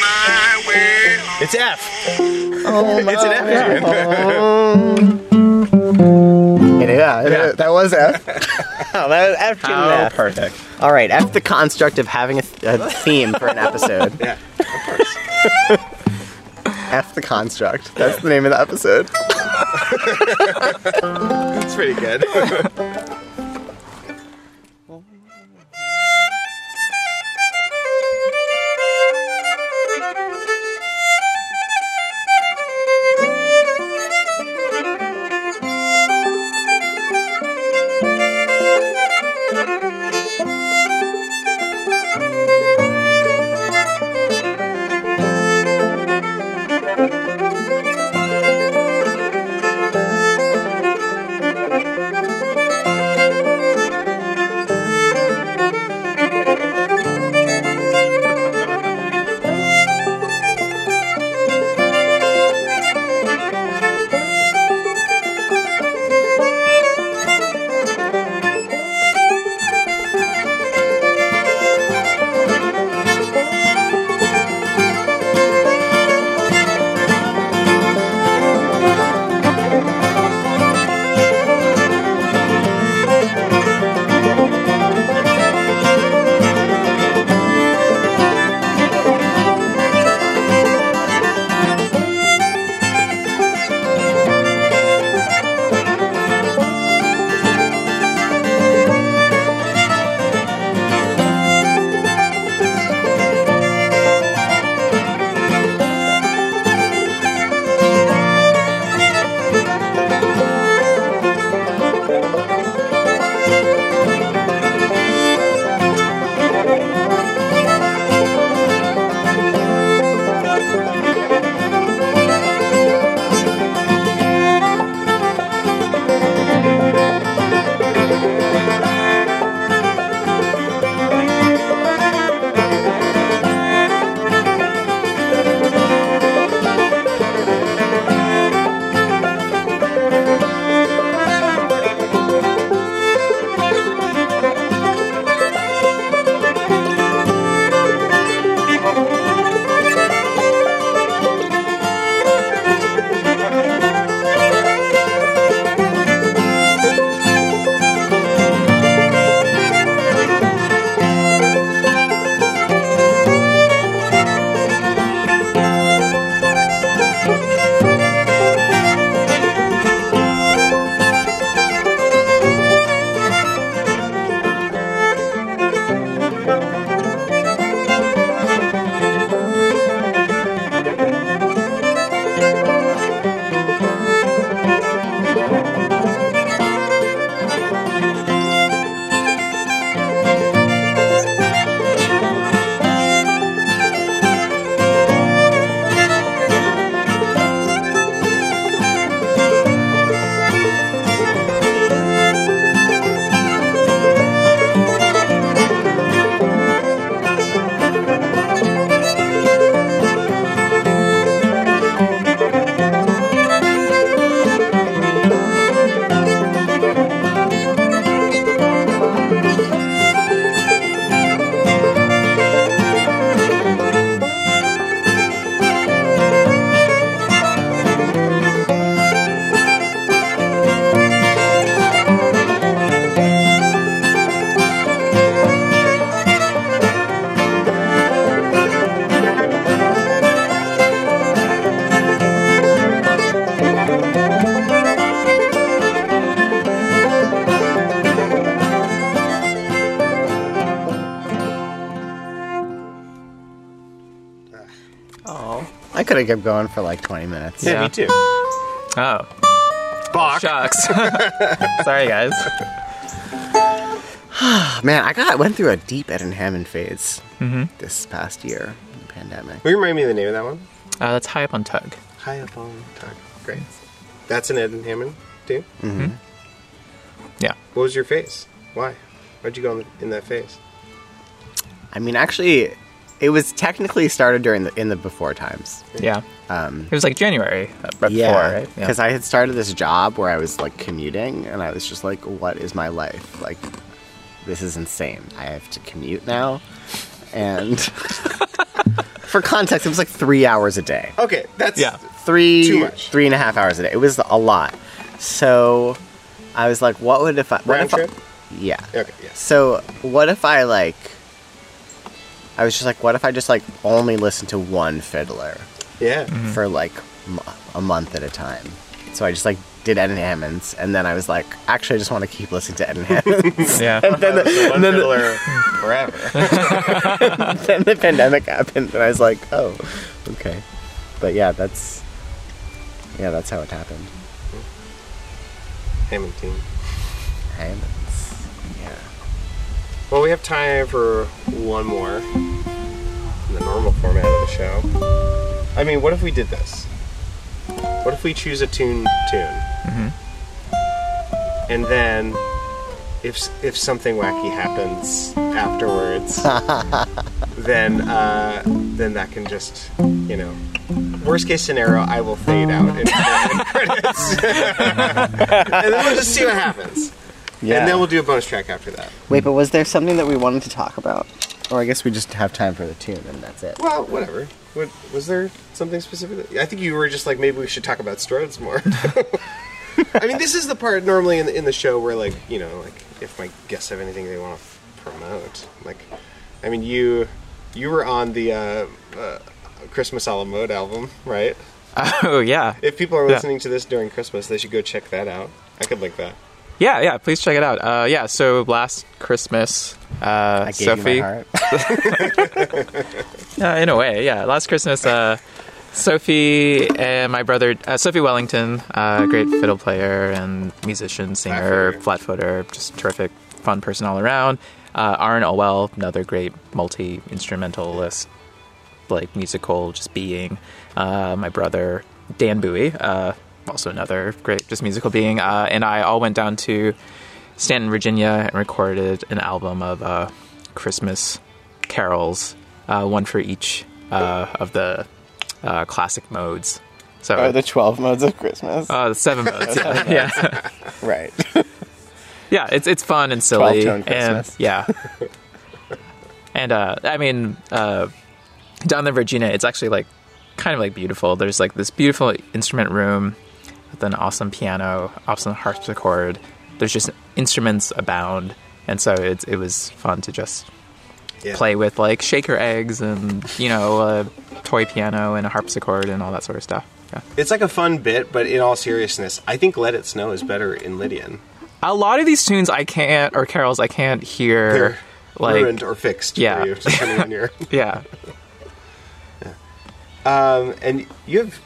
my way home. It's F. oh It's an F tune. It- yeah, that was F. oh, that was F tune How F. perfect. All right, F the construct of having a, th- a theme for an episode. Yeah. Of course. F the construct. That's the name of the episode. That's pretty good. Could have kept going for like 20 minutes. Yeah. me too. Oh, Bach. shucks. Sorry, guys. Man, I got went through a deep Edden Hammons phase mm-hmm. this past year, in the pandemic. Will you remind me of the name of that one? Uh, that's high up on Tug. High up on Tug. Great. That's an Edden Hammons too. Mm-hmm. Mm-hmm. Yeah. What was your face? Why? Why'd you go in, in that phase? I mean, actually, it was technically started during the in the before times. Yeah. Um, It was like January, uh, right yeah, before, right? Yeah. because I had started this job where I was like commuting, and I was just like, "What is my life? Like, this is insane. I have to commute now." And for context, it was like three hours a day. Okay, that's Yeah. three Too much. three and a half hours a day. It was a lot. So I was like, what would if I what Round if I- yeah. Okay, yes. So what if I like I was just like, what if I just like only listen to one fiddler Yeah. Mm-hmm. for like m- a month at a time? So I just like did Edden Hammons, and then I was like, actually, I just want to keep listening to Edden Hammons. yeah. and then, the, One and then, the, fiddler forever. then the pandemic happened, and I was like, oh, okay. But yeah, that's yeah, that's how it happened. Hammond team. Hammond's, yeah. Well, we have time for one more in the normal format of the show. I mean, what if we did this? What if we choose a tune tune, and then if if something wacky happens afterwards, then uh, then that can just you know. Worst case scenario, I will fade out in in credits, and then we'll just see what happens. Yeah. And then we'll do a bonus track after that. Wait, but was there something that we wanted to talk about? Or I guess we just have time for the tune, and that's it. Well, whatever. What, was there something specific? I think you were just like maybe we should talk about Strodes more. I mean, this is the part normally in the, in the show where like you know like if my guests have anything they want to promote. Like, I mean you you were on the uh, uh, Christmas a la mode album, right? Oh, yeah. If people are Yeah. listening to this during Christmas, they should go check that out. I could link that. Yeah, yeah. Please check it out. Uh, yeah. So last Christmas, uh, Sophie. you my heart. Uh, in a way, yeah. Last Christmas, uh, Sophie and my brother, uh, Sophie Wellington, uh, great fiddle player and musician, singer, Flat flat-footer, just terrific, fun person all around. Uh, Aaron Olwell, another great multi-instrumentalist, like musical, just being. Uh, my brother Dan Bowie, uh, also another great, just musical being, uh, and I all went down to Staunton, Virginia, and recorded an album of uh, Christmas carols, uh, one for each uh, of the uh, classic modes. So oh, the 12 modes of Christmas. uh, the seven modes, yeah, yeah, right. yeah. It's it's fun and silly, 12-tone and Christmas. yeah. and uh, I mean, uh, down in Virginia, it's actually like kind of like beautiful. There's like this beautiful instrument room with an awesome piano, awesome harpsichord. There's just instruments abound, and so it it was fun to just Yeah. play with like shaker eggs and you know a toy piano and a harpsichord and all that sort of stuff. Yeah. It's like a fun bit, but in all seriousness, I think "Let It Snow" is better in Lydian. A lot of these tunes I can't or carols I can't hear They're like ruined or fixed Yeah. for you, depending on your. yeah. Um, and you have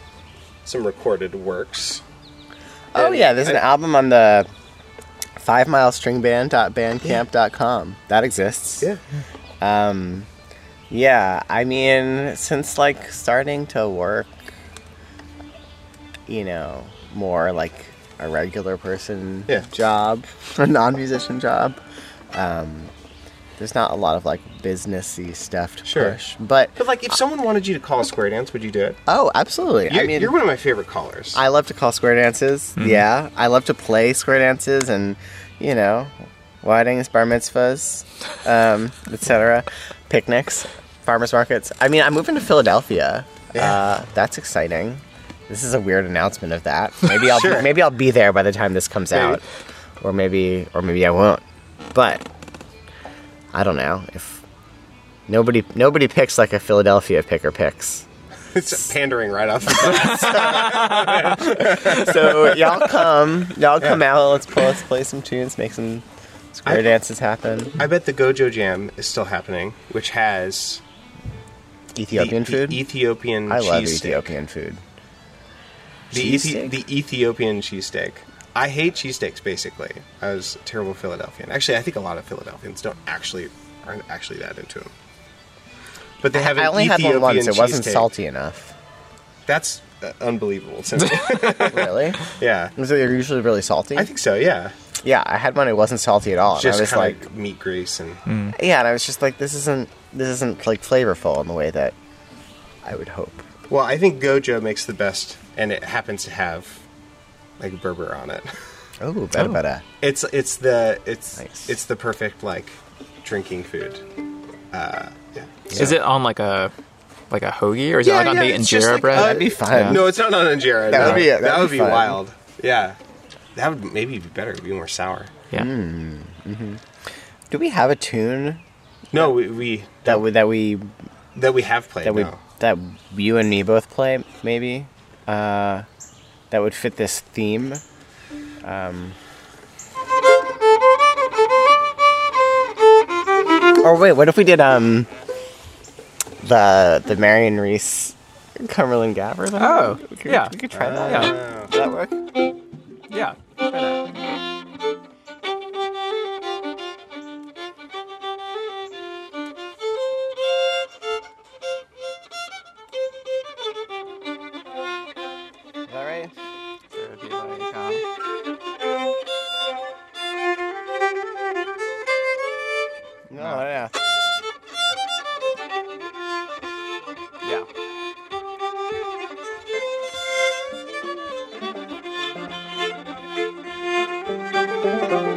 some recorded works. Oh, And yeah, there's an album on the five mile stringband.bandcamp.com. That exists. Yeah. Um, yeah, I mean, since like starting to work, you know, more like a regular person Yeah. job, a non musician job, um, there's not a lot of like businessy stuff to Sure. push. But But like, if someone wanted you to call a square dance, would you do it? oh, absolutely. You're, I mean, you're one of my favorite callers. I love to call square dances. Yeah, I love to play square dances, and you know, weddings, bar mitzvahs, um, etc., picnics, farmers markets. I mean, I'm moving to Philadelphia. Yeah. Uh, that's exciting. This is a weird announcement of that. Maybe I'll Sure. be, maybe I'll be there by the time this comes Maybe. out, or maybe or maybe I won't. But I don't know if nobody nobody picks like a Philadelphia picker picks. it's pandering right off the bat. so y'all come, y'all come out. Let's play, let's play some tunes, make some square I- dances happen. I bet the Gojo Jam is still happening, which has Ethiopian the, food. The Ethiopian I love cheesesteak. Ethiopian food. The, Ethi- the Ethiopian cheesesteak. I hate cheesesteaks. Basically, I was a terrible Philadelphian. Actually, I think a lot of Philadelphians don't actually aren't actually that into them. But they have an I only Ethiopian had one once. It wasn't cheesesteak. salty enough. That's uh, unbelievable really? yeah, Is it usually really salty? I think so. Yeah, yeah, I had one. It wasn't salty at all. and just I was like, meat grease and yeah, and I was just like, this isn't this isn't like flavorful in the way that I would hope. well, I think Gojo makes the best, and it happens to have like berbere on it. Oh, better, Oh. better. It's it's the it's Nice. it's the perfect like drinking food. Uh, yeah. Is it on like a like a hoagie or is Yeah, it like on yeah, the injera like- bread? uh, That'd be fun. Yeah. No, it's not on injera. That no. would be- that'd that be would be fun. wild. Yeah, that would maybe be better. It'd be more sour. yeah. mm-hmm Do we have a tune No, we, we that we that we that we have played. that we no. that you and me both play? Maybe uh, that would fit this theme. Um, or wait, what if we did um the the Marion Reese Cumberland Gap or something? Oh, we could, yeah. we could try that. Yeah. Does that work? Yeah. My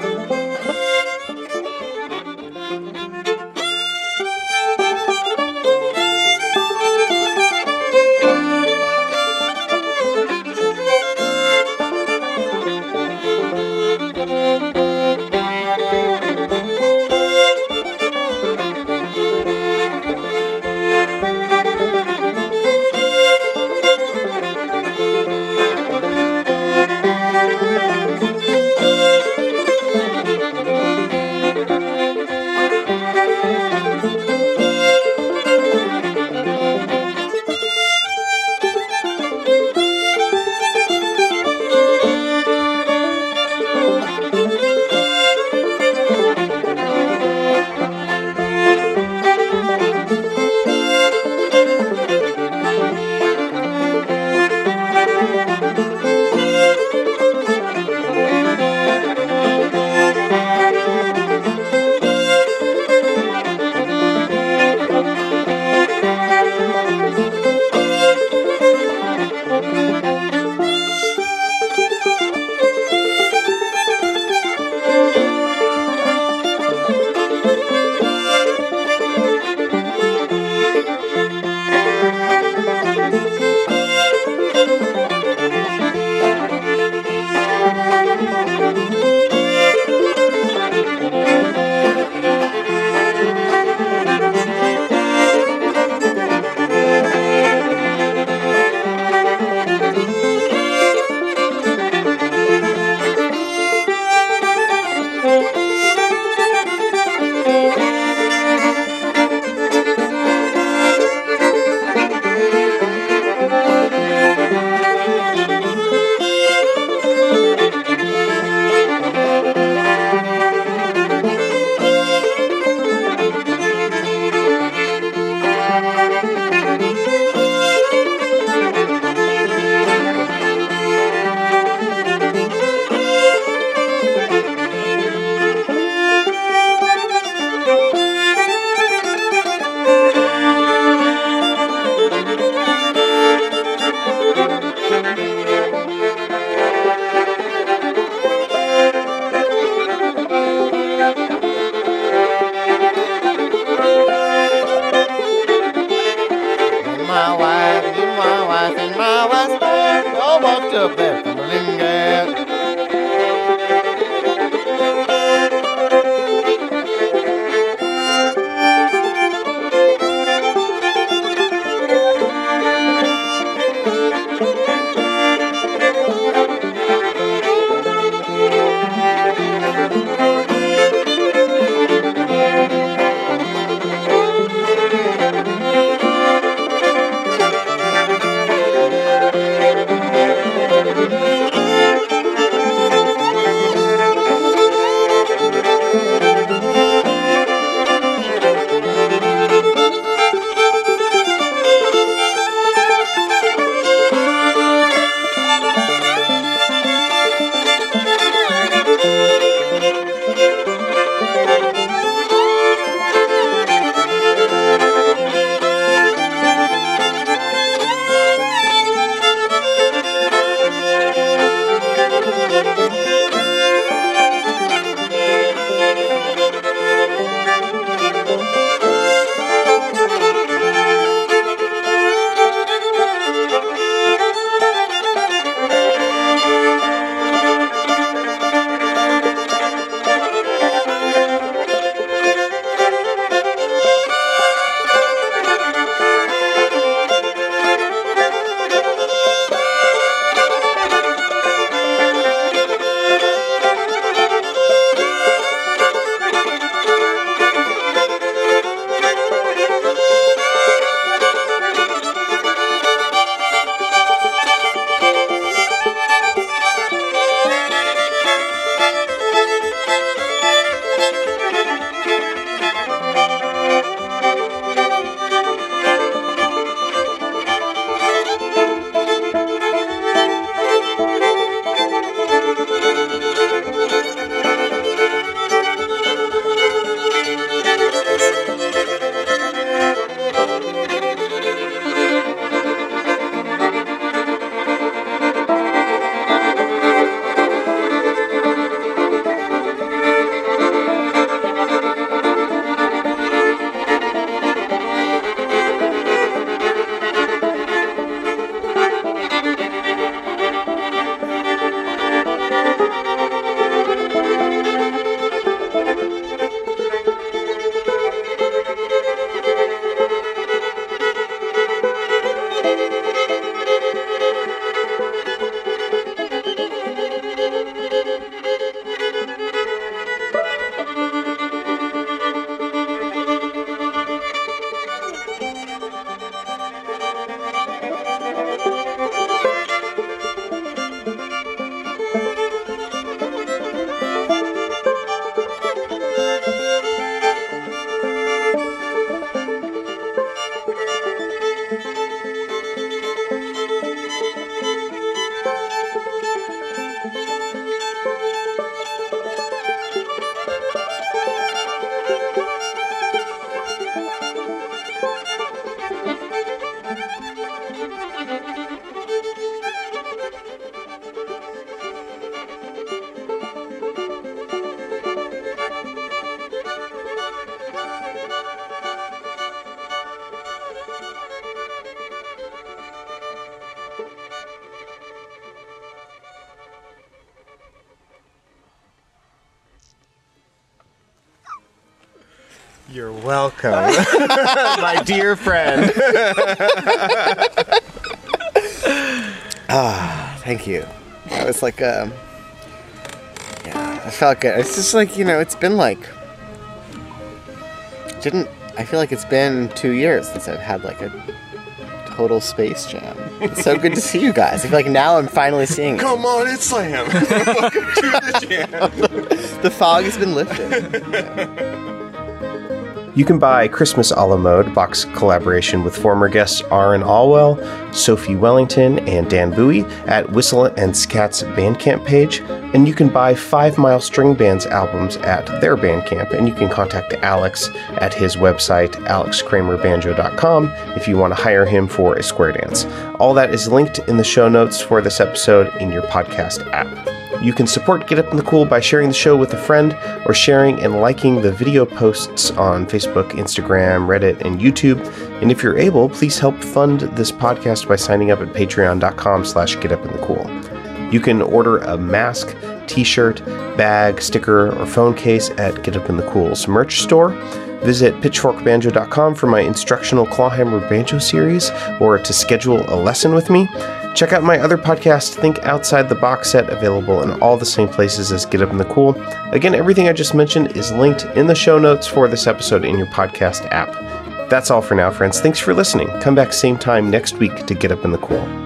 You're welcome, my dear friend. Thank you. That was like um Yeah, I felt good. It's just like, you know, it's been like didn't I feel like it's been two years since I've had like a total space jam. It's so good to see you guys. I feel like now I'm finally seeing it. Come on, it's Slam. Welcome to the jam. The fog has been lifted. You can buy Christmas a la mode box collaboration with former guests Aaron Allwell, Sophie Wellington, and Dan Bowie at Whistle and Scat's Bandcamp page. And you can buy Five Mile String Band's albums at their Bandcamp. And you can contact Alex at his website, alexkramerbanjo.com, if you want to hire him for a square dance. All that is linked in the show notes for this episode in your podcast app. You can support Get Up in the Cool by sharing the show with a friend or sharing and liking the video posts on Facebook, Instagram, Reddit, and YouTube. And if you're able, please help fund this podcast by signing up at patreon.com slash getupinthecool. You can order a mask, t-shirt, bag, sticker, or phone case at Get Up in the Cool's merch store. Visit pitchforkbanjo.com for my instructional clawhammer banjo series or to schedule a lesson with me. Check out my other podcast, Think Outside the Box Set, available in all the same places as Get Up in the Cool. Again, everything I just mentioned is linked in the show notes for this episode in your podcast app. That's all for now, friends. Thanks for listening. Come back same time next week to Get Up in the Cool.